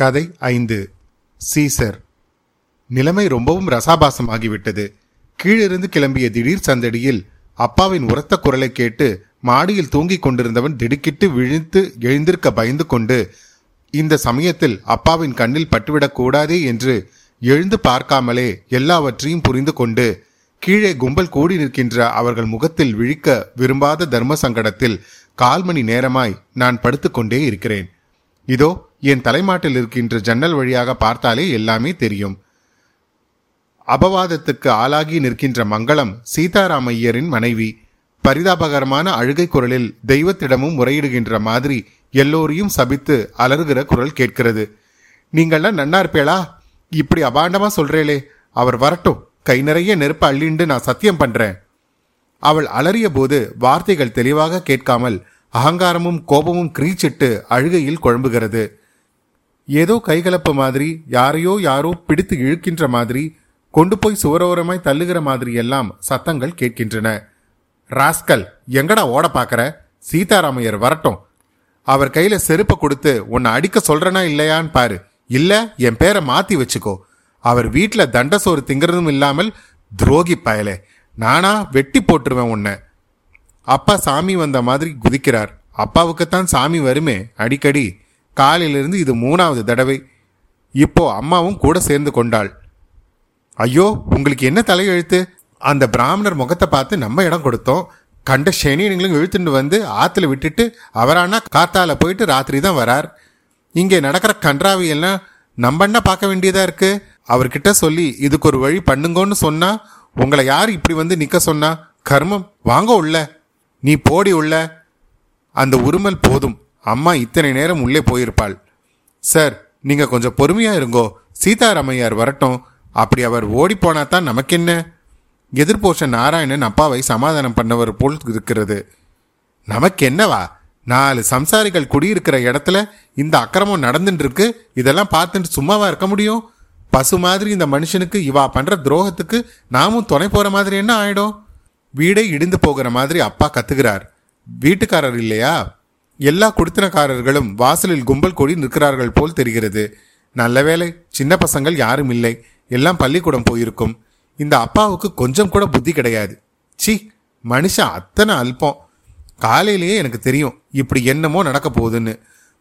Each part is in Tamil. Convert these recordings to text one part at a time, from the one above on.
கதை ஐந்து. சீசர். நிலைமை ரொம்பவும் ரசாபாசமாகிவிட்டது. கீழிருந்து கிளம்பிய திடீர் சந்தடியில் அப்பாவின் உரத்த குரலை கேட்டு மாடியில் தூங்கிக் கொண்டிருந்தவன் திடுக்கிட்டு விழித்து எழுந்திருக்க பயந்து கொண்டு இந்த சமயத்தில் அப்பாவின் கண்ணில் பட்டுவிடக் கூடாதே என்று எழுந்து பார்க்காமலே எல்லாவற்றையும் புரிந்து கொண்டு கீழே கும்பல் கூடி நிற்கின்ற அவர்கள் முகத்தில் விழிக்க விரும்பாத தர்ம சங்கடத்தில் கால் மணி நேரமாய் நான் படுத்துக்கொண்டே இருக்கிறேன். இதோ என் தலைமாட்டில் இருக்கின்ற ஜன்னல் வழியாக பார்த்தாலே எல்லாமே தெரியும். அபவாதத்துக்கு ஆளாகி நிற்கின்ற மங்களம் சீதாராமையரின் மனைவி. பரிதாபகரமான அழுகை குரலில் தெய்வத்திடமும் முறையிடுகின்ற மாதிரி எல்லோரையும் சபித்து அலறுகிற குரல் கேட்கிறது. நீங்கள்லாம் நன்னா இருப்பேளா இப்படி அபாண்டமா சொல்றேளே அவர் வரட்டும். கை நிறைய நெருப்பு அள்ளிண்டு நான் சத்தியம் பண்றேன். அவள் அலறிய போது வார்த்தைகள் தெளிவாக கேட்காமல் அகங்காரமும் கோபமும் கிரீச்சிட்டு அழுகையில் குழம்புகிறது. ஏதோ கைகலப்பு மாதிரி யாரையோ யாரோ பிடித்து இழுக்கின்ற மாதிரி கொண்டு போய் சுவரோரமாய் தள்ளுகிற மாதிரி எல்லாம் சத்தங்கள் கேட்கின்றன. ராஸ்கல் எங்கடா ஓட பாக்கற சீதாராமையர் வரட்டும். அவர் கையில செருப்பை கொடுத்து உன்னை அடிக்க சொல்றனா இல்லையான்னு பாரு. இல்ல என் பேரை மாத்தி வச்சுக்கோ. அவர் வீட்டில் தண்ட சோறு திங்கிறதும் இல்லாமல் துரோகி பயலே. நானா வெட்டி போட்டுருவேன் உன்னை. அப்பா சாமி வந்த மாதிரி குதிக்கிறார். அப்பாவுக்குத்தான் சாமி வருமே அடிக்கடி. காலையிலிருந்து இது மூணாவது தடவை. இப்போ அம்மாவும் கூட சேர்ந்து கொண்டாள். ஐயோ உங்களுக்கு என்ன தலையெழுத்து? அந்த பிராமணர் முகத்தை பார்த்து நம்ம இடம் கொடுத்தோம். கண்ட சனியனுங்களும் இழுத்துட்டு வந்து ஆற்றுல விட்டுட்டு அவரானா காத்தால போயிட்டு ராத்திரி தான் வரார். இங்கே நடக்கிற கன்றாவியெல்லாம் நம்ம என்ன பார்க்க வேண்டியதா இருக்கு? அவர்கிட்ட சொல்லி இதுக்கு ஒரு வழி பண்ணுங்கன்னு சொன்னா உங்களை யார் இப்படி வந்து நிற்க சொன்னா? கர்மம் வாங்க உள்ள. நீ போடி உள்ள. அந்த உருமல் போதும். அம்மா இத்தனை நேரம் உள்ளே போயிருப்பாள். சார் நீங்க கொஞ்சம் பொறுமையா இருங்கோ. சீதாராமையார் வரட்டும். அப்படி அவர் ஓடி போனா தான் நமக்கென்ன? எதிர்போஷ நாராயணன் அப்பாவை சமாதானம் பண்ணவர் போல் இருக்கிறது. நமக்கு என்னவா நாலு சம்சாரிகள் குடியிருக்கிற இடத்துல இந்த அக்கிரமம் நடந்துட்டு இருக்கு இதெல்லாம் பார்த்துட்டு சும்மாவா இருக்க முடியும்? பசு மாதிரி இந்த மனுஷனுக்கு இவா பண்ற துரோகத்துக்கு நாமும் துணை போற மாதிரி என்ன ஆயிடும்? வீடே இடிந்து போகிற மாதிரி அப்பா கத்துகிறார். வீட்டுக்காரர் இல்லையா? எல்லா குடித்தனக்காரர்களும் வாசலில் கும்பல் கூடி நிற்கிறார்கள் போல் தெரிகிறது. நல்ல வேளை சின்ன பசங்கள் யாரும் இல்லை. எல்லாம் பள்ளிக்கூடம் போயிருக்கும். இந்த அப்பாவுக்கு கொஞ்சம் கூட புத்தி கிடையாது. சி மனுஷன் அத்தனை அல்பம். காலையிலேயே எனக்கு தெரியும் இப்படி என்னமோ நடக்க போகுதுன்னு.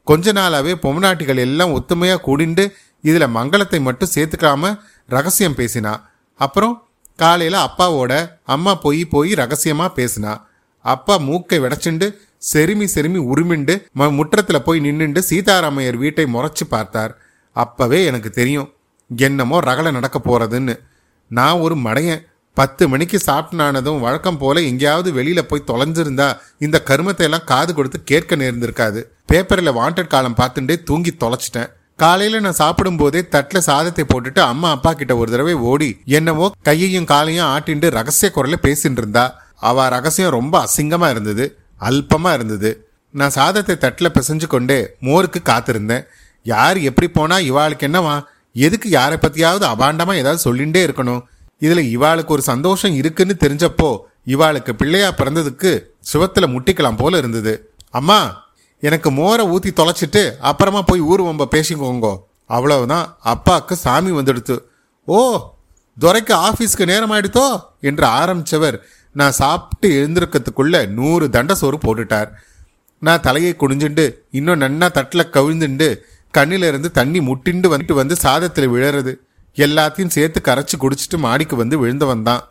கொஞ்ச நாளாவே பொம்நாட்டிகள் எல்லாம் ஒத்துமையா கூடிண்டு இதுல மங்களத்தை மட்டும் சேர்த்துக்காம ரகசியம் பேசினா. அப்புறம் காலையில அப்பாவோட அம்மா போய் போய் ரகசியமா பேசினா. அப்பா மூக்கை விடச்சிண்டு செருமி செருமி உருமிண்டு ம- முற்றத்தில் போய் நின்றுண்டு சீதாராமையர் வீட்டை முறைச்சு பார்த்தார். அப்பவே எனக்கு தெரியும் என்னமோ ரகலை நடக்க போகிறதுன்னு நான் ஒரு மடையன். பத்து மணிக்கு சாப்பிட்டானதும் வழக்கம் போல எங்கேயாவது வெளியில போய் தொலைஞ்சிருந்தா இந்த கருமத்தை எல்லாம் காது கொடுத்து கேட்க நேர்ந்திருக்காது. பேப்பரில் வாண்டட் காலம் பார்த்துட்டே தூங்கி தொலைச்சிட்டேன். காலையில நான் சாப்பிடும் போதே தட்டில் சாதத்தை போட்டுட்டு அம்மா அப்பா கிட்ட ஒரு தடவை ஓடி என்னவோ கையையும் காலையும் ஆட்டிண்டு ரகசிய குரல பேசிட்டு இருந்தா அவ ரகசியம் ரொம்ப அசிங்கமா இருந்தது. அல்பமாக இருந்தது. நான் சாதத்தை தட்டில் பிசைஞ்சு கொண்டே மோருக்கு காத்திருந்தேன். யார் எப்படி போனால் இவாளுக்கு என்னவா? எதுக்கு யாரை பற்றியாவது அபாண்டமாக ஏதாவது சொல்லிகிட்டே இருக்கணும்? இதில் இவாளுக்கு ஒரு சந்தோஷம் இருக்குன்னு தெரிஞ்சப்போ இவாளுக்கு பிள்ளையா பிறந்ததுக்கு சுவத்தில் முட்டிக்கலாம் போல இருந்தது. அம்மா எனக்கு மோரை ஊற்றி தொலைச்சிட்டு அப்புறமா போய் ஊர் வம்ப பேசிக்கோங்கோ. அவ்வளவுதான். அப்பாவுக்கு சாமி வந்துடுத்து. ஓ துரைக்கு ஆஃபீஸ்க்கு நேரம் ஆயிடுத்தோ என்று ஆரம்பிச்சவர் நான் சாப்பிட்டு எழுந்திருக்கிறதுக்குள்ள நூறு தண்ட சோறு போட்டுட்டார். நான் தலையை குடிஞ்சுண்டு இன்னும் நன்னா தட்டில் கவிழ்ந்துண்டு கண்ணில இருந்து தண்ணி முட்டிண்டு வந்துட்டு வந்து சாதத்தில் விழறது எல்லாத்தையும் சேர்த்து கரைச்சி குடிச்சிட்டு மாடிக்கு வந்து விழுந்தவன் தான்.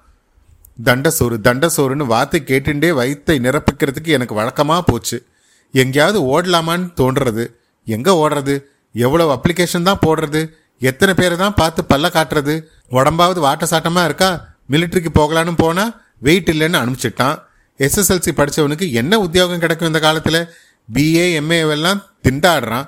தண்டசோறு தண்டசோறுன்னு வார்த்தை கேட்டுண்டே வயிற்றை நிரப்பிக்கிறதுக்கு எனக்கு வழக்கமாக போச்சு. எங்கேயாவது ஓடலாமான்னு தோன்றது. எங்கே ஓடுறது? எவ்வளோ அப்ளிகேஷன் தான் போடுறது? எத்தனை பேரை தான் பார்த்து பல்ல காட்டுறது? உடம்பாவது வாட்ட சாட்டமாக இருக்கா? மிலிட்டரிக்கு போகலான்னு போனால் வெயிட் இல்லைன்னு அனுப்பிச்சிட்டான். எஸ்எஸ்எல்சி படிச்சவனுக்கு என்ன உத்தியோகம் கிடைக்கும் இந்த காலத்தில்? பிஏ எம்ஏ எல்லாம் திண்டாடுறான்.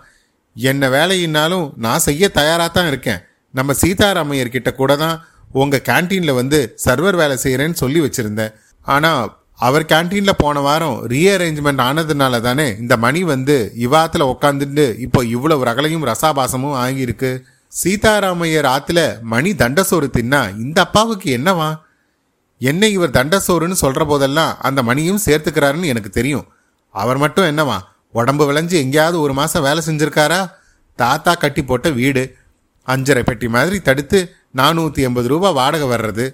என்ன வேலையினாலும் நான் செய்ய தயாராக தான் இருக்கேன். நம்ம சீதாராமையர்கிட்ட கூட தான் உங்கள் கேன்டீனில் வந்து சர்வர் வேலை செய்கிறேன்னு சொல்லி வச்சுருந்தேன். ஆனால் அவர் கேன்டீனில் போன வாரம் ரீஅரேஞ்ச்மெண்ட் ஆனதுனால தானே இந்த மணி வந்து இவாத்தில் உட்காந்துட்டு இப்போ இவ்வளவு ரகலையும் ரசாபாசமும் ஆகியிருக்கு. சீதாராமையர் ஆற்றுல மணி தண்டசோறு தின்னா இந்த அப்பாவுக்கு என்னவா? என்னை இவர் தண்டசோறுன்னு சொல்கிற போதெல்லாம் அந்த மணியும் சேர்த்துக்கிறாருன்னு எனக்கு தெரியும். அவர் மட்டும் என்னவா உடம்பு விளைஞ்சு எங்கேயாவது ஒரு மாதம் வேலை செஞ்சுருக்காரா? தாத்தா கட்டி போட்ட வீடு அஞ்சரை பெட்டி மாதிரி தடுத்து நானூற்றி எண்பது ரூபா வாடகை வர்றது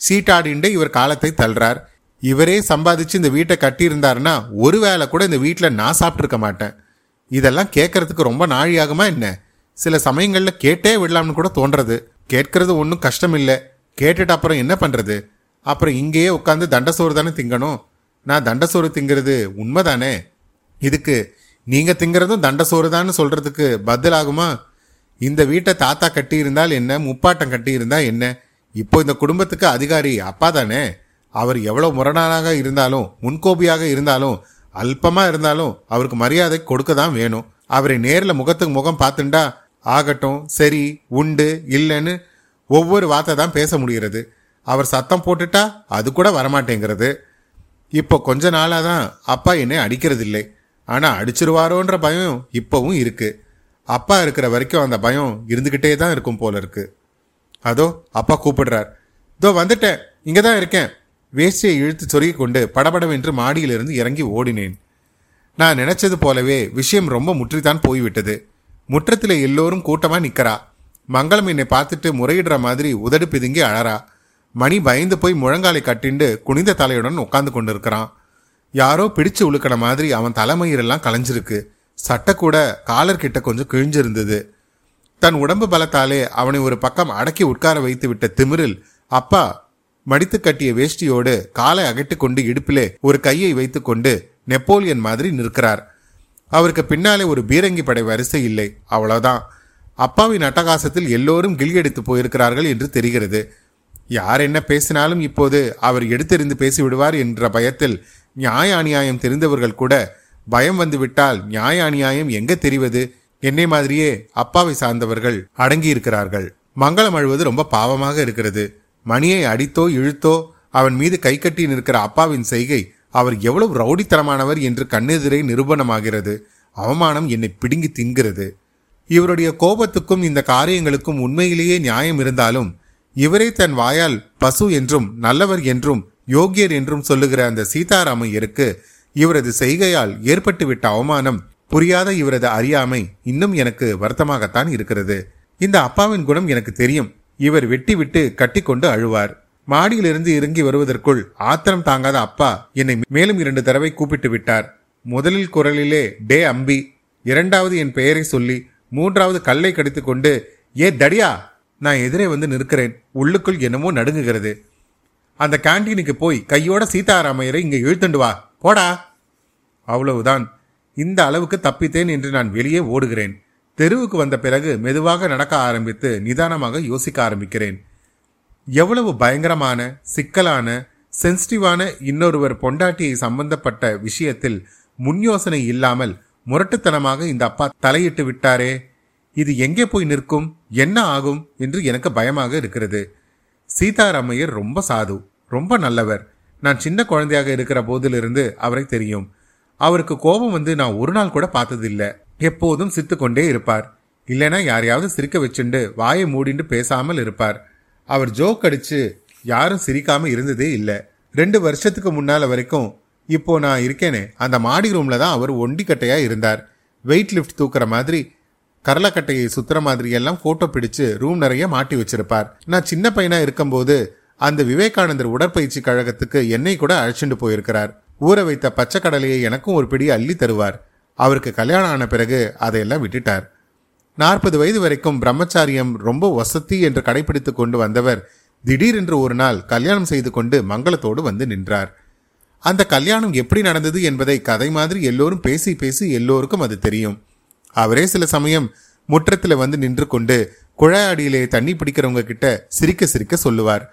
சீட்டாடிண்டு இவர் காலத்தை தள்ளுறார். இவரே சம்பாதிச்சு இந்த வீட்டை கட்டியிருந்தாருன்னா ஒரு வேளை கூட இந்த வீட்டில் நான் சாப்பிட்ருக்க மாட்டேன். இதெல்லாம் கேட்கறதுக்கு ரொம்ப நாழியாகுமா என்ன? சில சமயங்களில் கேட்டே விடலாம்னு கூட தோன்றது. கேட்கறது ஒன்றும் கஷ்டம் இல்லை கேட்டுட்டு அப்புறம் என்ன பண்ணுறது அப்புறம் இங்கேயே உட்காந்து தண்டசோறு தானே திங்கணும்? நான் தண்டசோறு திங்கிறது உண்மைதானே? இதுக்கு நீங்கள் திங்கிறதும் தண்டசோறு தான் சொல்கிறதுக்கு பதிலாகுமா? இந்த வீட்டை தாத்தா கட்டியிருந்தால் என்ன? முப்பாட்டம் கட்டியிருந்தால் என்ன? இப்போ இந்த குடும்பத்துக்கு அதிகாரி அப்பா தானே? அவர் எவ்வளோ முரணாக இருந்தாலும் முன்கோபியாக இருந்தாலும் அல்பமாக இருந்தாலும் அவருக்கு மரியாதை கொடுக்க தான் வேணும். அவரை நேரில் முகத்துக்கு முகம் பார்த்துண்டா ஆகட்டும். சரி உண்டு இல்லைன்னு ஒவ்வொரு வார்த்தை தான் பேச முடிகிறது. அவர் சத்தம் போட்டுட்டா அது கூட வரமாட்டேங்கிறது. இப்போ கொஞ்ச நாளாக தான் அப்பா என்னை அடிக்கிறதில்லை. ஆனால் அடிச்சிருவாரோன்ற பயம் இப்போவும் இருக்கு. அப்பா இருக்கிற வரைக்கும் அந்த பயம் இருந்துக்கிட்டே தான் இருக்கும் போல இருக்கு. அதோ அப்பா கூப்பிடுறார். இதோ வந்துட்டேன். இங்கே தான் இருக்கேன். வேஷ்டியை இழுத்து சொருகி கொண்டு படபடவென்று மாடியிலிருந்து இறங்கி ஓடினேன். நான் நினைச்சது போலவே விஷயம் ரொம்ப முற்றித்தான் போய்விட்டது. முற்றத்தில் எல்லோரும் கூட்டமாக நிற்கிறா மங்களம் என்னை பார்த்துட்டு முறையிடுற மாதிரி உதடு பிதுங்கி அழறா. மணி பயந்து போய் முழங்காலை கட்டிண்டு குனிந்த தலையுடன் உட்கார்ந்து கொண்டிருக்கிறான். யாரோ பிடிச்சு உழுக்கிற மாதிரி அவன் தலைமயிரெல்லாம் கலைஞ்சிருக்கு. சட்டை கூட காலர் கிட்ட கொஞ்சம் கிழிஞ்சிருந்தது. தன் உடம்பு பலத்தாலே அவனை ஒரு பக்கம் அடக்கி உட்கார வைத்து விட்ட திமிரில் அப்பா மடித்து கட்டிய வேஷ்டியோடு காலை அகட்டி கொண்டு இடுப்பிலே ஒரு கையை வைத்துக்கொண்டு நெப்போலியன் மாதிரி நிற்கிறார். அவருக்கு பின்னாலே ஒரு பீரங்கி படை வரிசை இல்லை. அவ்வளவுதான். அப்பாவின் அட்டகாசத்தில் எல்லோரும் கில்கெடுத்து போயிருக்கிறார்கள் என்று தெரிகிறது. யார் என்ன பேசினாலும் இப்போது அவர் எடுத்தெறிந்து பேசிவிடுவார் என்ற பயத்தில் நியாய அநியாயம் தெரிந்தவர்கள் கூட பயம் வந்துவிட்டால் நியாய அநியாயம் எங்க தெரிவது? என்னை மாதிரியே அப்பாவை சார்ந்தவர்கள் அடங்கி இருக்கிறார்கள் மங்களம் அழுவது ரொம்ப பாவமாக இருக்கிறது. மணியை அடித்தோ இழுத்தோ அவன் மீது கை கட்டி நிற்கிற அப்பாவின் செய்கை அவர் எவ்வளவு ரவுடித்தனமானவர் என்று கண்ணெதிரே நிரூபணமாகிறது. அவமானம் என்னை பிடுங்கி தின்கிறது. இவருடைய கோபத்துக்கும் இந்த காரியங்களுக்கும் உண்மையிலேயே நியாயம் இருந்தாலும் இவரே தன் வாயால் பசு என்றும் நல்லவர் என்றும் யோகியர் என்றும் சொல்லுகிற அந்த சீதாராமையருக்கு இவரது செய்கையால் ஏற்பட்டுவிட்ட அவமானம் புரியாத இவரது அறியாமை இன்னும் எனக்கு வருத்தமாகத்தான் இருக்கிறது. இந்த அப்பாவின் குணம் எனக்கு தெரியும். இவர் வெட்டி விட்டு கட்டிக்கொண்டு அழுவார். மாடியிலிருந்து இறங்கி வருவதற்குள் ஆத்திரம் தாங்காத அப்பா என்னை மேலும் இரண்டு தடவை கூப்பிட்டு விட்டார். முதலில் குரலிலே டே அம்பி. இரண்டாவது என் பெயரை சொல்லி மூன்றாவது கல்லை கடித்துக்கொண்டு ஏ தடியா நான் எதிரே வந்து நிற்கிறேன். உள்ளுக்குள் என்னமோ நடுங்குகிறது. அந்த கேண்டீனுக்கு போய் கையோட சீதாராமையரை இங்கே இழுத்துண்டு வா. போடா. அவ்வளவுதான். இந்த அளவுக்கு தப்பித்தேன் என்று நான் வெளியே ஓடுகிறேன். தெருவுக்கு வந்த பிறகு மெதுவாக நடக்க ஆரம்பித்து நிதானமாக யோசிக்க ஆரம்பிக்கிறேன். எவ்வளவு பயங்கரமான சிக்கலான சென்சிட்டிவான இன்னொருவர் பொண்டாட்டியை சம்பந்தப்பட்ட விஷயத்தில் முன் யோசனை இல்லாமல் முரட்டுத்தனமாக இந்த அப்பா தலையிட்டு விட்டாரே. இது எங்கே போய் நிற்கும்? என்ன ஆகும்? என்று எனக்கு பயமாக இருக்கிறது. சீதாராமையர் ரொம்ப சாது ரொம்ப நல்லவர். நான் சின்ன குழந்தையாக இருக்கிற போதிலிருந்து அவரை தெரியும். அவருக்கு கோபம் வந்து நான் ஒரு நாள் கூட பார்த்ததில்லை. எப்போதும் சித்து கொண்டே இருப்பார். இல்லைனா யாரையாவது சிரிக்க வச்சுண்டு வாயை மூடிண்டு பேசாமல் இருப்பார். அவர் ஜோக் அடிச்சு யாரும் சிரிக்காம இருந்ததே இல்லை. ரெண்டு வருஷத்துக்கு முன்னால வரைக்கும் இப்போ நான் இருக்கேனே அந்த மாடி ரூம்ல தான் அவர் ஒண்டிக்கட்டையா இருந்தார். வெயிட் லிஃப்ட் தூக்குற மாதிரி கரலக்கட்டையை சுத்துற மாதிரி எல்லாம் போட்டோ பிடிச்சு ரூம் நிறைய மாட்டி வச்சிருப்பார். நான் சின்ன பையனா இருக்கும்போது அந்த விவேகானந்தர் உடற்பயிற்சி கழகத்துக்கு என்னை கூட அழைச்சிட்டு போயிருக்கிறார். ஊற வைத்த பச்சை கடலையை எனக்கும் ஒரு பிடி அள்ளி தருவார். அவருக்கு கல்யாணம் ஆன பிறகு அதையெல்லாம் விட்டுட்டார். நாற்பது வயது வரைக்கும் பிரம்மச்சாரியம் ரொம்ப வசதி என்று கடைபிடித்து கொண்டு வந்தவர் திடீரென்று ஒரு நாள் கல்யாணம் செய்து கொண்டு மங்களத்தோடு வந்து நின்றார். அந்த கல்யாணம் எப்படி நடந்தது என்பதை கதை மாதிரி எல்லோரும் பேசி பேசி எல்லோருக்கும் அது தெரியும். அவரே சில சமயம் முற்றத்தில் வந்து நின்று கொண்டு குழாயடியிலே தண்ணி பிடிக்கிறவங்க கிட்ட சிரிக்க சிரிக்க சொல்லுவார்.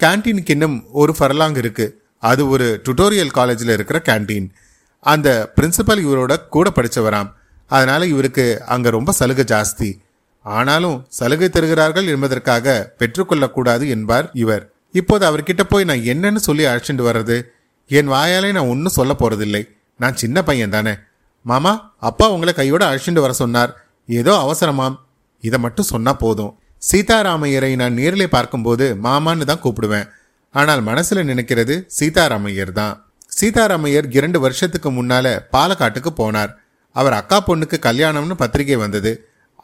கேன்டீனுக்கு இன்னும் ஒரு ஃபர்லாங் இருக்கு. அது ஒரு டுட்டோரியல் காலேஜில் இருக்கிற கேன்டீன் அந்த பிரின்சிபல் இவரோட கூட படித்தவராம் அதனால இவருக்கு அங்கே ரொம்ப சலுகை ஜாஸ்தி. ஆனாலும் சலுகை தருகிறார்கள் என்பதற்காக பெற்றுக்கொள்ளக்கூடாது என்பார் இவர். இப்போது அவர்கிட்ட போய் நான் என்னன்னு சொல்லி அழைச்சிட்டு வர்றது? என் வாயாலே நான் ஒன்றும் சொல்ல போறதில்லை. நான் சின்ன பையன் தானே. மாமா அப்பா உங்களை கையோட அழைச்சிட்டு வர சொன்னார். ஏதோ அவசரமாம். இதை மட்டும் சொன்னால் போதும். சீதாராமையரை நான் நேரிலே பார்க்கும்போது மாமான்னு தான் கூப்பிடுவேன். ஆனால் மனசில் நினைக்கிறது சீதாராமையர் தான். சீதாராமையர் இரண்டு வருஷத்துக்கு முன்னால பாலக்காட்டுக்கு போனார். அவர் அக்கா பொண்ணுக்கு கல்யாணம்னு பத்திரிகை வந்தது.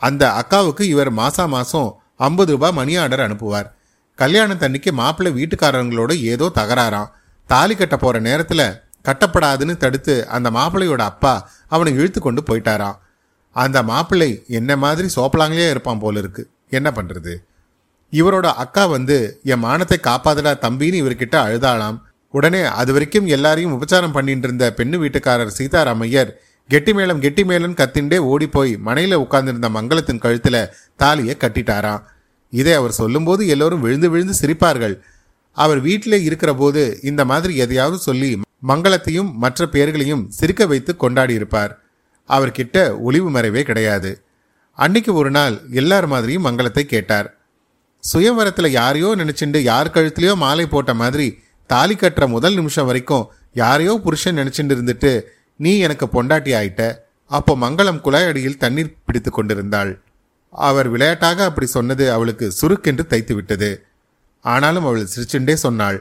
அந்த அக்காவுக்கு இவர் மாசா மாசம் ஐம்பது ரூபாய் மணி ஆர்டர் அனுப்புவார். கல்யாணத்தன்னைக்கு மாப்பிள்ளை வீட்டுக்காரங்களோட ஏதோ தகராறாம். தாலி கட்ட போகிற நேரத்தில் கட்டப்படாதுன்னு தடுத்து அந்த மாப்பிள்ளையோட அப்பா அவனை இழுத்து கொண்டு போயிட்டாராம். அந்த மாப்பிள்ளை என்ன மாதிரி சோப்பலாங்களே இருப்பான் போல இருக்கு. என்ன பண்ணுறது இவரோட அக்கா வந்து என் மானத்தை காப்பாதடா தம்பின்னு இவர்கிட்ட அழுதாளாம். உடனே அது வரைக்கும் எல்லாரையும் உபச்சாரம் பண்ணிட்டு இருந்த பெண்ணு வீட்டுக்காரர் சீதாராமையர் கெட்டி மேளம் கெட்டி மேளம் கத்திண்டே ஓடி போய் மனையில உட்கார்ந்திருந்த மங்களத்தின் கழுத்தில் தாலியை கட்டிட்டாராம். இதை அவர் சொல்லும்போது எல்லோரும் விழுந்து விழுந்து சிரிப்பார்கள். அவர் வீட்டிலே இருக்கிற போது இந்த மாதிரி எதையாவது சொல்லி மங்களத்தையும் மற்ற பெயர்களையும் சிரிக்க வைத்து கொண்டாடியிருப்பார். அவர்கிட்ட ஒளிவு மறைவே கிடையாது. அன்னைக்கு ஒரு நாள் எல்லார் மாதிரியும் மங்களத்தை கேட்டார். சுயவரத்தில் யாரையோ நினச்சிண்டு யார் கழுத்துலையோ மாலை போட்ட மாதிரி தாலி கட்டுற முதல் நிமிஷம் வரைக்கும் யாரையோ புருஷன் நினச்சிட்டு இருந்துட்டு நீ எனக்கு பொண்டாட்டி ஆயிட்ட. அப்போ மங்களம் குழாயடியில் தண்ணீர் பிடித்து கொண்டிருந்தாள். அவர் விளையாட்டாக அப்படி சொன்னது அவளுக்கு சுருக்கென்று தைத்து விட்டது ஆனாலும் அவள் சிரிச்சுண்டே சொன்னாள்.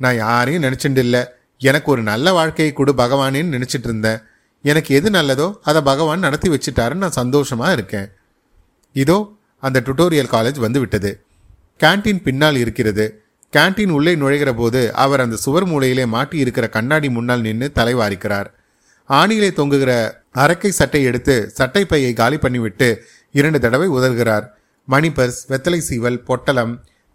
நான் யாரையும் நினச்சிண்டு இல்லை. எனக்கு ஒரு நல்ல வாழ்க்கையை கொடு பகவானேன்னு நினச்சிட்டு இருந்தேன் எனக்கு எது நல்லதோ அதை பகவான் நடத்தி வச்சுட்டாருன்னு நான் சந்தோஷமாக இருக்கேன். இதோ அந்த டுட்டோரியல் காலேஜ் வந்து விட்டது கேண்டீன் பின்னால் இருக்கிறது. கேண்டீன் உள்ளே நுழைகிற போது அவர் அந்த சுவர் மூலையிலே மாட்டி இருக்கிற கண்ணாடி முன்னால் நின்று தலைவாரிக்கிறார். ஆணியிலே தொங்குகிற அரக்கை சட்டை எடுத்து சட்டை பையை காலி பண்ணிவிட்டு இரண்டு தடவை உதர்கிறார் மணிபர்ஸ் வெத்தலை சீவல் பொட்டலம்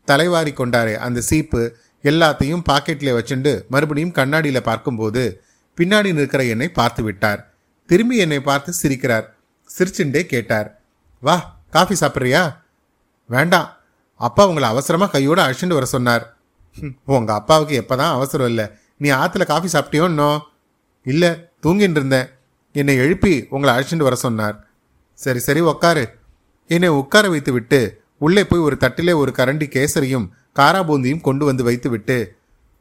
தலைவாரி கொண்டாரே அந்த சீப்பு எல்லாத்தையும் பாக்கெட்டில் வச்சுண்டு மறுபடியும் கண்ணாடியில் பார்க்கும்போது பின்னாடி நிற்கிற என்னை பார்த்து விட்டார். திரும்பி என்னை பார்த்து சிரிக்கிறார். சிரிச்சுண்டே கேட்டார். வா காஃபி சாப்பிட்றியா? வேண்டாம். அப்பா உங்களை அவசரமாக கையோடு அழைச்சிட்டு வர சொன்னார். உங்கள் அப்பாவுக்கு அப்பாவுக்கு எப்பதான் அவசரம் இல்லை. நீ ஆற்றுல காஃபி சாப்பிட்டியோ இன்னும் இல்ல தூங்கிட்டு இருந்தேன். என்னை எழுப்பி உங்களை அழைச்சிட்டு வர சொன்னார். சரி சரி உக்காரு. என்னை உட்கார வைத்து விட்டு உள்ளே போய் ஒரு தட்டிலே ஒரு கரண்டி கேசரியும் காராபூந்தியும் கொண்டு வந்து வைத்துவிட்டு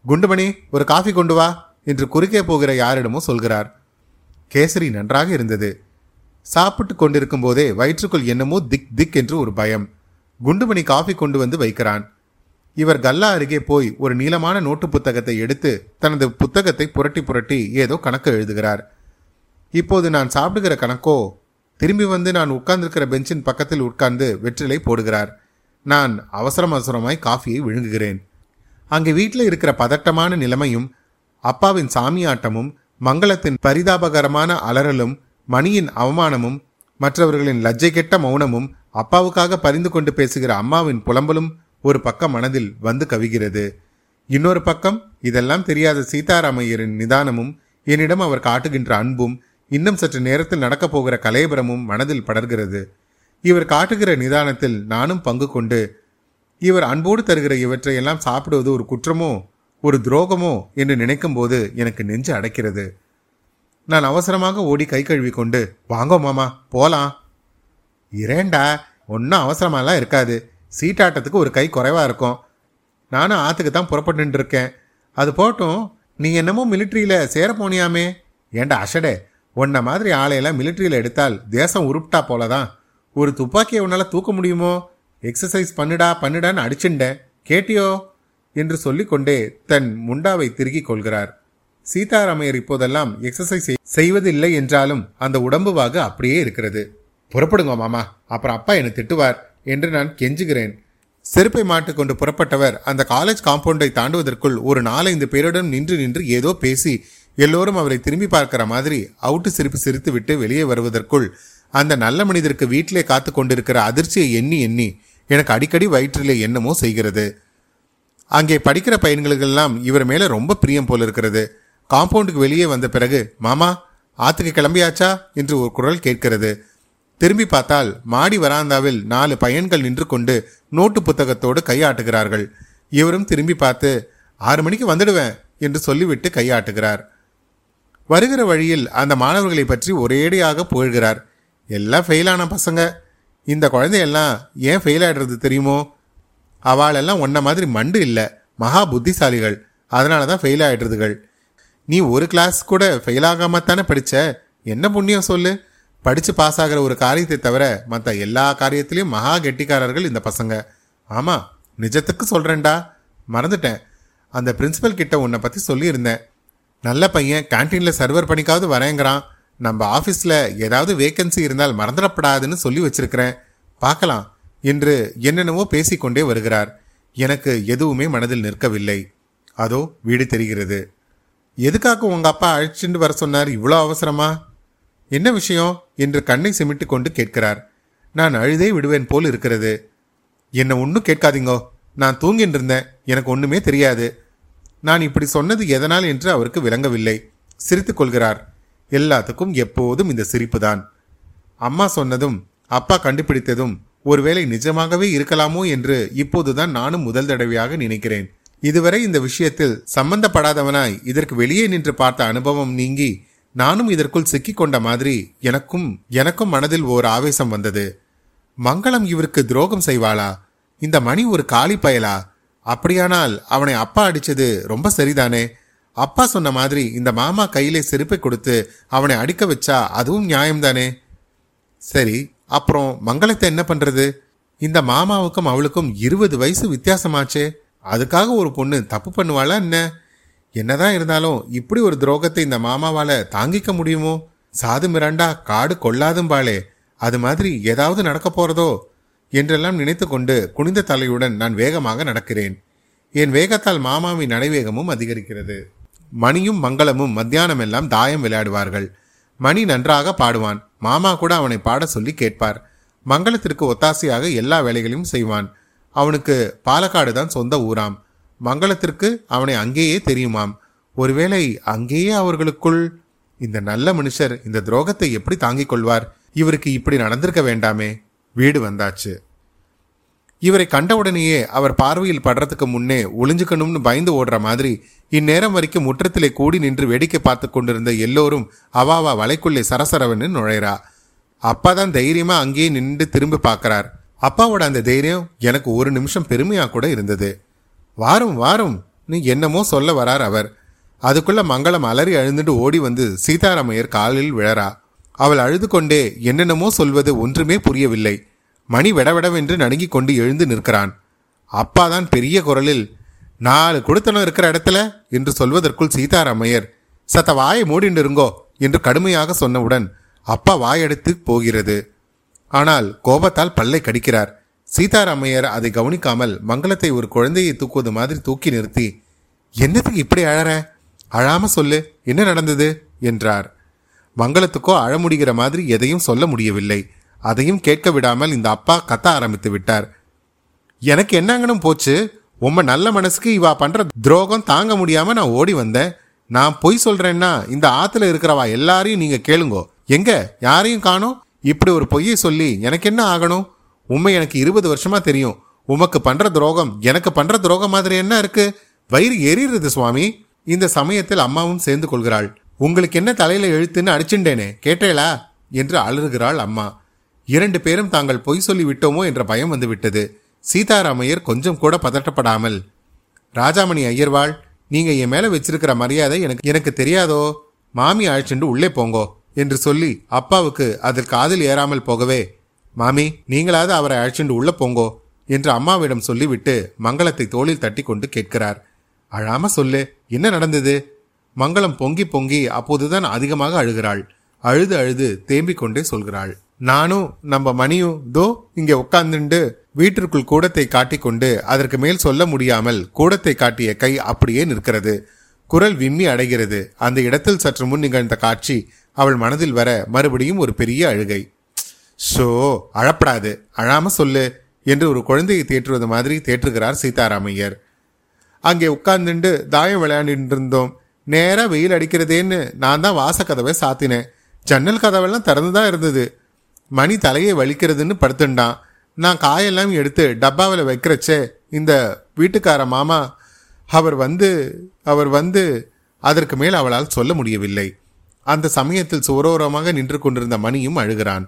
குண்டுமணி ஒரு காஃபி கொண்டு வா என்று குறுக்கே போகிற யாரிடமோ சொல்கிறார். கேசரி நன்றாக இருந்தது. சாப்பிட்டு கொண்டிருக்கும் போதே வயிற்றுக்குள் என்னமோ திக் திக் என்று ஒரு பயம். குண்டுமணி காஃபி கொண்டு வந்து வைக்கிறான். இவர் கல்லா அருகே போய் ஒரு நீளமான நோட்டு புத்தகத்தை எடுத்து தனது புத்தகத்தை புரட்டி புரட்டி ஏதோ கணக்கு எழுதுகிறார். இப்போது நான் சாப்பிடுகிற கணக்கோ? திரும்பி வந்து நான் உட்கார்ந்திருக்கிற பெஞ்சின் பக்கத்தில் உட்கார்ந்து வெற்றிலை போடுகிறார். நான் அவசரம் அவசரமாய் காஃபியை விழுங்குகிறேன். அங்கே வீட்டில் இருக்கிற பதட்டமான நிலைமையும் அப்பாவின் சாமியாட்டமும் மங்களத்தின் பரிதாபகரமான அலறலும் மணியின் அவமானமும் மற்றவர்களின் லஜ்ஜை கெட்ட மௌனமும் அப்பாவுக்காக பரிந்து கொண்டு பேசுகிற அம்மாவின் புலம்பலும் ஒரு பக்கம் மனதில் வந்து கவிகிறது. இன்னொரு பக்கம் இதெல்லாம் தெரியாத சீதாராமையரின் நிதானமும் என்னிடம் அவர் காட்டுகின்ற அன்பும் இன்னும் சற்று நேரத்தில் நடக்கப் போகிற கலையபுரமும் மனதில் படர்கிறது. இவர் காட்டுகிற நிதானத்தில் நானும் பங்கு கொண்டு இவர் அன்போடு தருகிற இவற்றையெல்லாம் சாப்பிடுவது ஒரு குற்றமோ ஒரு துரோகமோ என்று நினைக்கும் போது எனக்கு நெஞ்சு அடைக்கிறது. நான் அவசரமாக ஓடி கை கழுவி கொண்டு வாங்கோ மாமா போலாம். இரேண்டா ஒன்றும் அவசரமாலாம் இருக்காது. சீட்டாட்டத்துக்கு ஒரு கை குறைவாக இருக்கும். நானும் ஆற்றுக்கு தான் புறப்பட்டு இருக்கேன் அது போட்டும் நீ என்னமோ மிலிட்ரியில் சேர போனியாமே. ஏண்டா அஷடே உன்ன மாதிரி ஆளையெல்லாம் மிலிட்ரியில் எடுத்தால் தேசம் உருப்பிட்டா போலதான். ஒரு துப்பாக்கியை உன்னால் தூக்க முடியுமோ? எக்ஸசைஸ் பண்ணுடா பண்ணுடான்னு அடிச்சுண்டேன் கேட்டியோ? என்று சொல்லிக்கொண்டே தன் முண்டாவை திருகிக் கொள்கிறார். சீதாராமையர் இப்போதெல்லாம் எக்ஸசைஸ் செய்வதில்லை என்றாலும் அந்த உடம்பு வாகு அப்படியே இருக்கிறது. புறப்படுங்க மாமா அப்புறம் அப்பா என்னை திட்டுவார் என்று நான் கெஞ்சுகிறேன். செருப்பை மாட்டுக்கொண்டு புறப்பட்டவர் அந்த காலேஜ் காம்பவுண்டை தாண்டுவதற்குள் ஒரு நாலைந்து பேருடன் நின்று நின்று ஏதோ பேசி எல்லோரும் அவரை திரும்பி பார்க்கிற மாதிரி அவுட்டு சிரிப்பு சிரித்துவிட்டு வெளியே வருவதற்குள் அந்த நல்ல மனிதருக்கு வீட்டிலே காத்து கொண்டிருக்கிற அதிர்ச்சியை எண்ணி எண்ணி எனக்கு அடிக்கடி வயிற்றிலே என்னமோ செய்கிறது. அங்கே படிக்கிற பையன்களுக்கெல்லாம் இவர் மேலே ரொம்ப பிரியம் போல் இருக்கிறது. காம்பவுண்டுக்கு வெளியே வந்த பிறகு மாமா ஆத்துக்கு கிளம்பியாச்சா? என்று ஒரு குரல் கேட்கிறது. திரும்பி பார்த்தால் மாடி வராந்தாவில் நாலு பையன்கள் நின்று கொண்டு நோட்டு புத்தகத்தோடு கையாட்டுகிறார்கள். இவரும் திரும்பி பார்த்து ஆறு மணிக்கு வந்துடுவேன் என்று சொல்லிவிட்டு கையாட்டுகிறார். வருகிற வழியில் அந்த மாணவர்களை பற்றி ஒரேடியாக புகழ்கிறார். எல்லாம் ஃபெயிலான பசங்க. இந்த குழந்தையெல்லாம் ஏன் ஃபெயில் ஆகிடுறது தெரியுமோ? அவளெல்லாம் ஒன்ன மாதிரி மண்டு இல்லை. மகா புத்திசாலிகள். அதனால தான் ஃபெயில் ஆகிடுறதுகள் நீ ஒரு கிளாஸ் கூட ஃபெயில் ஆகாம தானே படித்த என்ன புண்ணியம் சொல்லு? படித்து பாஸ் ஆகிற ஒரு காரியத்தை தவிர மற்ற எல்லா காரியத்திலையும் மகா கெட்டிக்காரர்கள் இந்த பசங்க. ஆமாம் நிஜத்துக்கு சொல்கிறேன்டா மறந்துட்டேன். அந்த பிரின்சிபல் கிட்ட உன்னை பற்றி சொல்லியிருந்தேன். நல்ல பையன் கேன்டீனில் சர்வர் பண்ணிக்காவது வரேங்கிறான். நம்ம ஆஃபீஸில் ஏதாவது வேக்கன்சி இருந்தால் மறந்துடப்படாதுன்னு சொல்லி வச்சிருக்கிறேன். பார்க்கலாம். என்று என்னென்னவோ பேசிக்கொண்டே வருகிறார். எனக்கு எதுவுமே மனதில் நிற்கவில்லை. அதோ வீடு தெரிகிறது. எதுக்காக உங்கள் அப்பா அழைச்சிட்டு வர சொன்னார்? இவ்வளோ அவசரமா? என்ன விஷயம்? என்று கண்ணை சிமிட்டு கொண்டு கேட்கிறார். நான் அழுதே விடுவேன் போல் இருக்கிறது. என்ன ஒன்றும் கேட்காதீங்கோ. நான் தூங்கிட்டு இருந்தேன். எனக்கு ஒன்றுமே தெரியாது. நான் இப்படி சொன்னது எதனால்? என்று அவருக்கு விளங்கவில்லை. சிரித்துக் கொள்கிறார். எல்லாத்துக்கும் எப்போதும் இந்த சிரிப்பு தான் அம்மா சொன்னதும் அப்பா கண்டுபிடித்ததும் ஒருவேளை நிஜமாகவே இருக்கலாமோ என்று இப்போதுதான் நானும் முதல் தடவையாக நினைக்கிறேன். இதுவரை இந்த விஷயத்தில் சம்பந்தப்படாதவனாய் இதற்கு வெளியே நின்று பார்த்த அனுபவம் நீங்கி நானும் இதற்குள் சிக்கிக்கொண்ட மாதிரி எனக்கும் எனக்கும் மனதில் ஓர் ஆவேசம் வந்தது. மங்களம் இவருக்கு துரோகம் செய்வாளா? இந்த மணி ஒரு காலி பயலா? அப்படியானால் அவனை அப்பா அடிச்சது ரொம்ப சரிதானே? அப்பா சொன்ன மாதிரி இந்த மாமா கையிலே செருப்பை கொடுத்து அவனை அடிக்க வச்சா அதுவும் நியாயம்தானே? சரி அப்புறம் மங்களத்தை என்ன பண்றது? இந்த மாமாவுக்கும் அவளுக்கும் இருபது வயசு வித்தியாசமாச்சே. அதுக்காக ஒரு பொண்ணு தப்பு பண்ணுவாளா என்ன? என்னதான் இருந்தாலும் இப்படி ஒரு துரோகத்தை இந்த மாமாவால தாங்கிக்க முடியுமோ? சாது மிராண்டா காடு கொள்ளாதும்பாளே அது மாதிரி ஏதாவது நடக்க போறதோ? என்றெல்லாம் நினைத்து கொண்டு குனிந்த தலையுடன் நான் வேகமாக நடக்கிறேன். என் வேகத்தால் மாமாவின் நடைவேகமும் அதிகரிக்கிறது. மணியும் மங்களமும் மத்தியானம் எல்லாம் தாயம் விளையாடுவார்கள். மணி நன்றாக பாடுவான். மாமா கூட அவனை பாட சொல்லி கேட்பார். மங்களத்திற்கு ஒத்தாசையாக எல்லா வேலைகளையும் செய்வான். அவனுக்கு பாலக்காடு தான் சொந்த ஊராம். மங்களத்திற்கு அவனை அங்கேயே தெரியுமாம். ஒருவேளை அங்கேயே அவர்களுக்குள் இந்த நல்ல மனுஷர் இந்த துரோகத்தை எப்படி தாங்கிக் கொள்வார்? இவருக்கு இப்படி நடந்திருக்க வேண்டாமே. வீடு வந்தாச்சு. இவரை கண்டவுடனேயே அவர் பார்வையில் படுறதுக்கு முன்னே ஒளிஞ்சுக்கணும்னு பயந்து ஓடுற மாதிரி இந்நேரம் வரைக்கும் முற்றத்திலே கூடி நின்று வேடிக்கை பார்த்து கொண்டிருந்த எல்லோரும் அவாவா வலைக்குள்ளே சரசரவன்னு நுழைறா. அப்பா தான் தைரியமா அங்கேயே நின்று திரும்பி பார்க்கறார். அப்பாவோட அந்த தைரியம் எனக்கு ஒரு நிமிஷம் பெருமையா கூட இருந்தது. வாரும் வாரும் நீ என்னமோ சொல்ல வரார் அவர். அதுக்குள்ள மங்களம் அலறி அழுந்துட்டு ஓடி வந்து சீதாராமையர் காலில் விழறா. அவள் அழுது கொண்டே என்னென்னமோ சொல்வது ஒன்றுமே புரியவில்லை. மணி விடவிடவென்று நடுங்கிக் கொண்டு எழுந்து நிற்கிறான். அப்பாதான் பெரிய குரலில் நாலு கொடுத்தனம் இருக்கிற இடத்துல? என்று சொல்வதற்குள் சீதாராமையர் சத்த வாயை மூடிண்டு இருங்கோ என்று கடுமையாக சொன்னவுடன் அப்பா வாயெடுத்து போகிறது. ஆனால் கோபத்தால் பல்லை கடிக்கிறார். சீதாராமையர் அதை கவனிக்காமல் மங்களத்தை ஒரு குழந்தையை தூக்குவது மாதிரி தூக்கி நிறுத்தி என்னத்துக்கு இப்படி அழற? அழாம சொல்லு என்ன நடந்தது? என்றார். மங்களத்துக்கோ அழ முடிகிற மாதிரி எதையும் சொல்ல முடியவில்லை. அதையும் கேட்க விடாமல் இந்த அப்பா கத்த ஆரம்பித்து விட்டார். எனக்கு என்னங்கனும் போச்சு? உம்ம நல்ல மனசுக்கு இவா பண்ற துரோகம் தாங்க முடியாம நான் ஓடி வந்தேன். நான் பொய் சொல்றேன்னா இந்த ஆத்துல இருக்கிறவா எல்லாரையும் நீங்க கேளுங்கோ. எங்க? யாரையும் காணோம்? இப்படி ஒரு பொய்யை சொல்லி எனக்கு என்ன ஆகணும்? உண்மை எனக்கு இருபது வருஷமா தெரியும். உமக்கு பண்ற துரோகம் எனக்கு பண்ற துரோகம் மாதிரி என்ன இருக்கு? வயிறு எரியுறது சுவாமி. இந்த சமயத்தில் அம்மாவும் சேர்ந்து கொள்கிறாள். உங்களுக்கு என்ன தலையில எழுத்துன்னு அடிச்சுண்டேனே கேட்டேளா? என்று அலறுகிறாள் அம்மா. இரண்டு பேரும் தாங்கள் பொய் சொல்லிவிட்டோமோ என்ற பயம் வந்துவிட்டது. சீதாராமையர் கொஞ்சம் கூட பதட்டப்படாமல் ராஜாமணி ஐயர்வாள் நீங்க என் மேல வச்சிருக்கிற மரியாதை எனக்கு எனக்கு தெரியாதோ? மாமி அழைச்சிண்டு உள்ளே போங்கோ என்று சொல்லி அப்பாவுக்கு அதில் காதில் ஏறாமல் போகவே மாமி நீங்களாவது அவரை அழைச்சிண்டு உள்ள போங்கோ என்று அம்மாவிடம் சொல்லிவிட்டு மங்களத்தை தோளில் தட்டி கொண்டு கேட்கிறார். அழாம சொல்லு என்ன நடந்தது? மங்களம் பொங்கி பொங்கி அப்போதுதான் அதிகமாக அழுகிறாள். அழுது அழுது தேம்பிக் கொண்டே சொல்கிறாள். நானும் நம்ம மணியும் தோ இங்க உட்கார்ந்துண்டு வீட்டிற்குள் கூடத்தை காட்டிக்கொண்டு அதற்கு மேல் சொல்ல முடியாமல் கூடத்தை காட்டிய கை அப்படியே நிற்கிறது. குரல் விம்மி அடைகிறது. அந்த இடத்தில் சற்று முன் நிகழ்ந்த காட்சி அவள் மனதில் வர மறுபடியும் ஒரு பெரிய அழுகை. ஷோ அழப்படாது. அழாம சொல்லு என்று ஒரு குழந்தையை தேற்றுவது மாதிரி தேற்றுகிறார் சீதாராமையர். அங்கே உட்கார்ந்துண்டு தாயம் விளையாண்டுட்டு இருந்தோம் நேராக வெயில் அடிக்கிறதேன்னு நான் தான் வாசக்கதவை சாத்தினேன். ஜன்னல் கதவெல்லாம் திறந்துதான் இருந்தது. மணி தலையை வலிக்கிறதுன்னு படுத்துண்டான் நான் காயெல்லாம் எடுத்து டப்பாவில் வைக்கிறச்சே இந்த வீட்டுக்கார மாமா அவர் வந்து அவர் வந்து அதற்கு மேல் அவளால் சொல்ல முடியவில்லை. அந்த சமயத்தில் சுவரோரமாக நின்று கொண்டிருந்த மணியும் அழுகிறான்.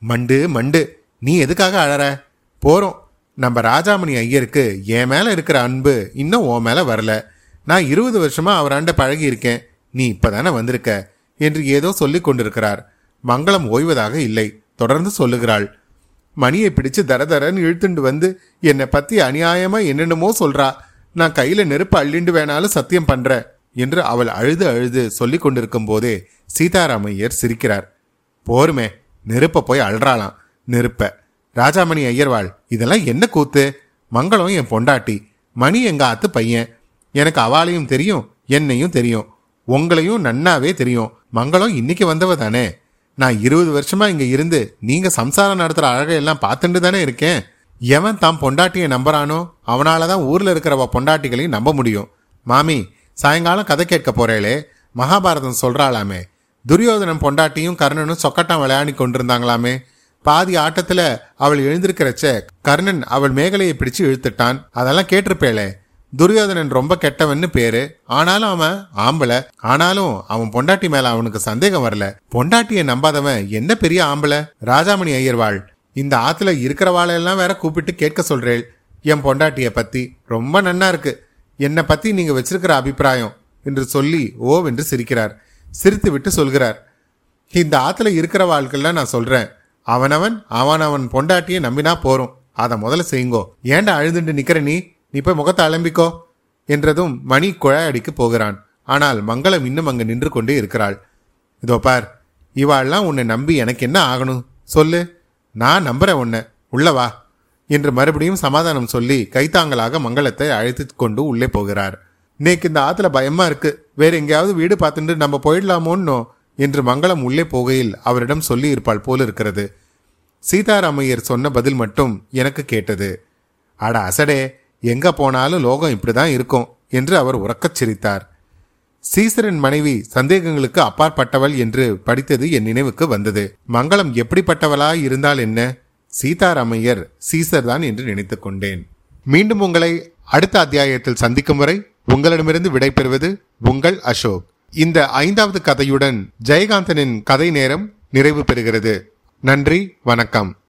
மண்டு மண்டு நீ எதுக்காக அழற? போகிறோம் நம்ம ராஜாமணி ஐயருக்கு என் மேலே இருக்கிற அன்பு இன்னும் உன் மேலே வரல. நான் இருபது வருஷமாக அவராண்ட பழகி இருக்கேன் நீ இப்பதானே வந்திருக்க என்று ஏதோ சொல்லி கொண்டிருக்கிறார். மங்களம் ஓய்வதாக இல்லை. தொடர்ந்து சொல்லுகிறாள். மணியை பிடிச்சு தர தரன்னு இழுத்துண்டு வந்து என்னை பத்தி அநியாயமா என்னென்னமோ சொல்றா. நான் கையில நெருப்பு அள்ளிண்டு வேணாலும் சத்தியம் பண்ற என்று அவள் அழுது அழுது சொல்லி கொண்டிருக்கும் போதே சீதாராமையர் சிரிக்கிறார். போருமே நெருப்ப போய் அல்றாளாம் நெருப்ப. ராஜாமணி ஐயர்வாள் இதெல்லாம் என்ன கூத்து? மங்களம் என் பொண்டாட்டி. மணி எங்க ஆத்து பையன்? எனக்கு அவாளையும் தெரியும் என்னையும் தெரியும். உங்களையும் நன்னாவே தெரியும். மங்களம் இன்னைக்கு வந்தவ தானே? நான் இருபது வருஷமா இங்க இருந்து நீங்க சம்சாரம் நடத்துற அழகையெல்லாம் பார்த்துட்டு தானே இருக்கேன். எவன் தான் பொண்டாட்டியை நம்புறானோ அவனால தான் ஊர்ல இருக்கிறவ பொண்டாட்டிகளையும் நம்ப முடியும். மாமி சாயங்காலம் கதை கேட்க போறேளே. மகாபாரதம் சொல்றாளாமே. துரியோதனன் பொண்டாட்டியும் கர்ணனும் சொக்கட்டான் விளையாடி கொண்டிருந்தாங்களாமே. பாதி ஆட்டத்துல அவள் எழுந்திருக்கிறச்ச கர்ணன் அவள் மேகலையை பிடிச்சு இழுத்துட்டான். அதெல்லாம் கேட்டிருப்பேளே. துரியோதனன் ரொம்ப கெட்டவன்னு பேரு. ஆனாலும் அவன் ஆம்பளை. ஆனாலும் அவன் பொண்டாட்டி மேல அவனுக்கு சந்தேகம் வரல. பொண்டாட்டியை நம்பாதவன் என்ன பெரிய ஆம்பளை? ராஜாமணி ஐயர்வாள். இந்த ஆத்துல இருக்கிறவாளெல்லாம் வேற கூப்பிட்டு கேட்க சொல்றேள். என் பொண்டாட்டிய பத்தி ரொம்ப நன்னா இருக்கு. என்னை பத்தி நீங்க வச்சிருக்கிற அபிப்பிராயம் என்று சொல்லி ஓவென்று சிரிக்கிறார். சிரித்து விட்டு சொல்கிறார். இந்த ஆத்துல இருக்கிற வாழ்க்கைல நான் சொல்றேன். அவனவன் அவன் அவன் பொண்டாட்டியை நம்பினா போறோம். அதை முதல்ல செய்யுங்கோ. ஏன்டா அழுதுண்டு நிக்கிற நீ? நீ போய் முகத்தை அலம்பிக்கோ என்றதும் மணி குழாயடிக்கு போகிறான். ஆனால் மங்களம் இன்னும் அங்கு நின்று கொண்டே இருக்கிறாள். இதோ பார் இவாள்லாம் உன்னை நம்பி எனக்கு என்ன ஆகணும்? சொல்லு. நான் நம்புறேன் உன்னை. உள்ளவா என்று மறுபடியும் சமாதானம் சொல்லி கைத்தாங்களாக மங்களத்தை அழைத்து கொண்டு உள்ளே போகிறார். நேக்கு இந்த ஆத்துல பயமா இருக்கு. வேற எங்கேயாவது வீடு பார்த்துட்டு நம்ம போயிடலாமோன்னோ? என்று மங்களம் உள்ளே போகையில் அவரிடம் சொல்லி இருப்பாள் போல இருக்கிறது. சீதாராமையர் சொன்ன பதில் மட்டும் எனக்கு கேட்டது. அட அசடே எங்க போனாலும் லோகம் இப்படிதான் இருக்கும் என்று அவர் உறக்கச் சிரித்தார். சீசரின் மனைவி சந்தேகங்களுக்கு அப்பாற்பட்டவள் என்று படித்தது என் நினைவுக்கு வந்தது. மங்களம் எப்படிப்பட்டவளாய் இருந்தால் என்ன? சீதாராமையர் சீசர் தான் என்று நினைத்துக் கொண்டேன். மீண்டும் உங்களை அடுத்த அத்தியாயத்தில் சந்திக்கும் வரை உங்களிடமிருந்து விடைபெறுவது உங்கள் அசோக். இந்த ஐந்தாவது கதையுடன் ஜெயகாந்தனின் கதை நேரம் நிறைவு பெறுகிறது. நன்றி வணக்கம்.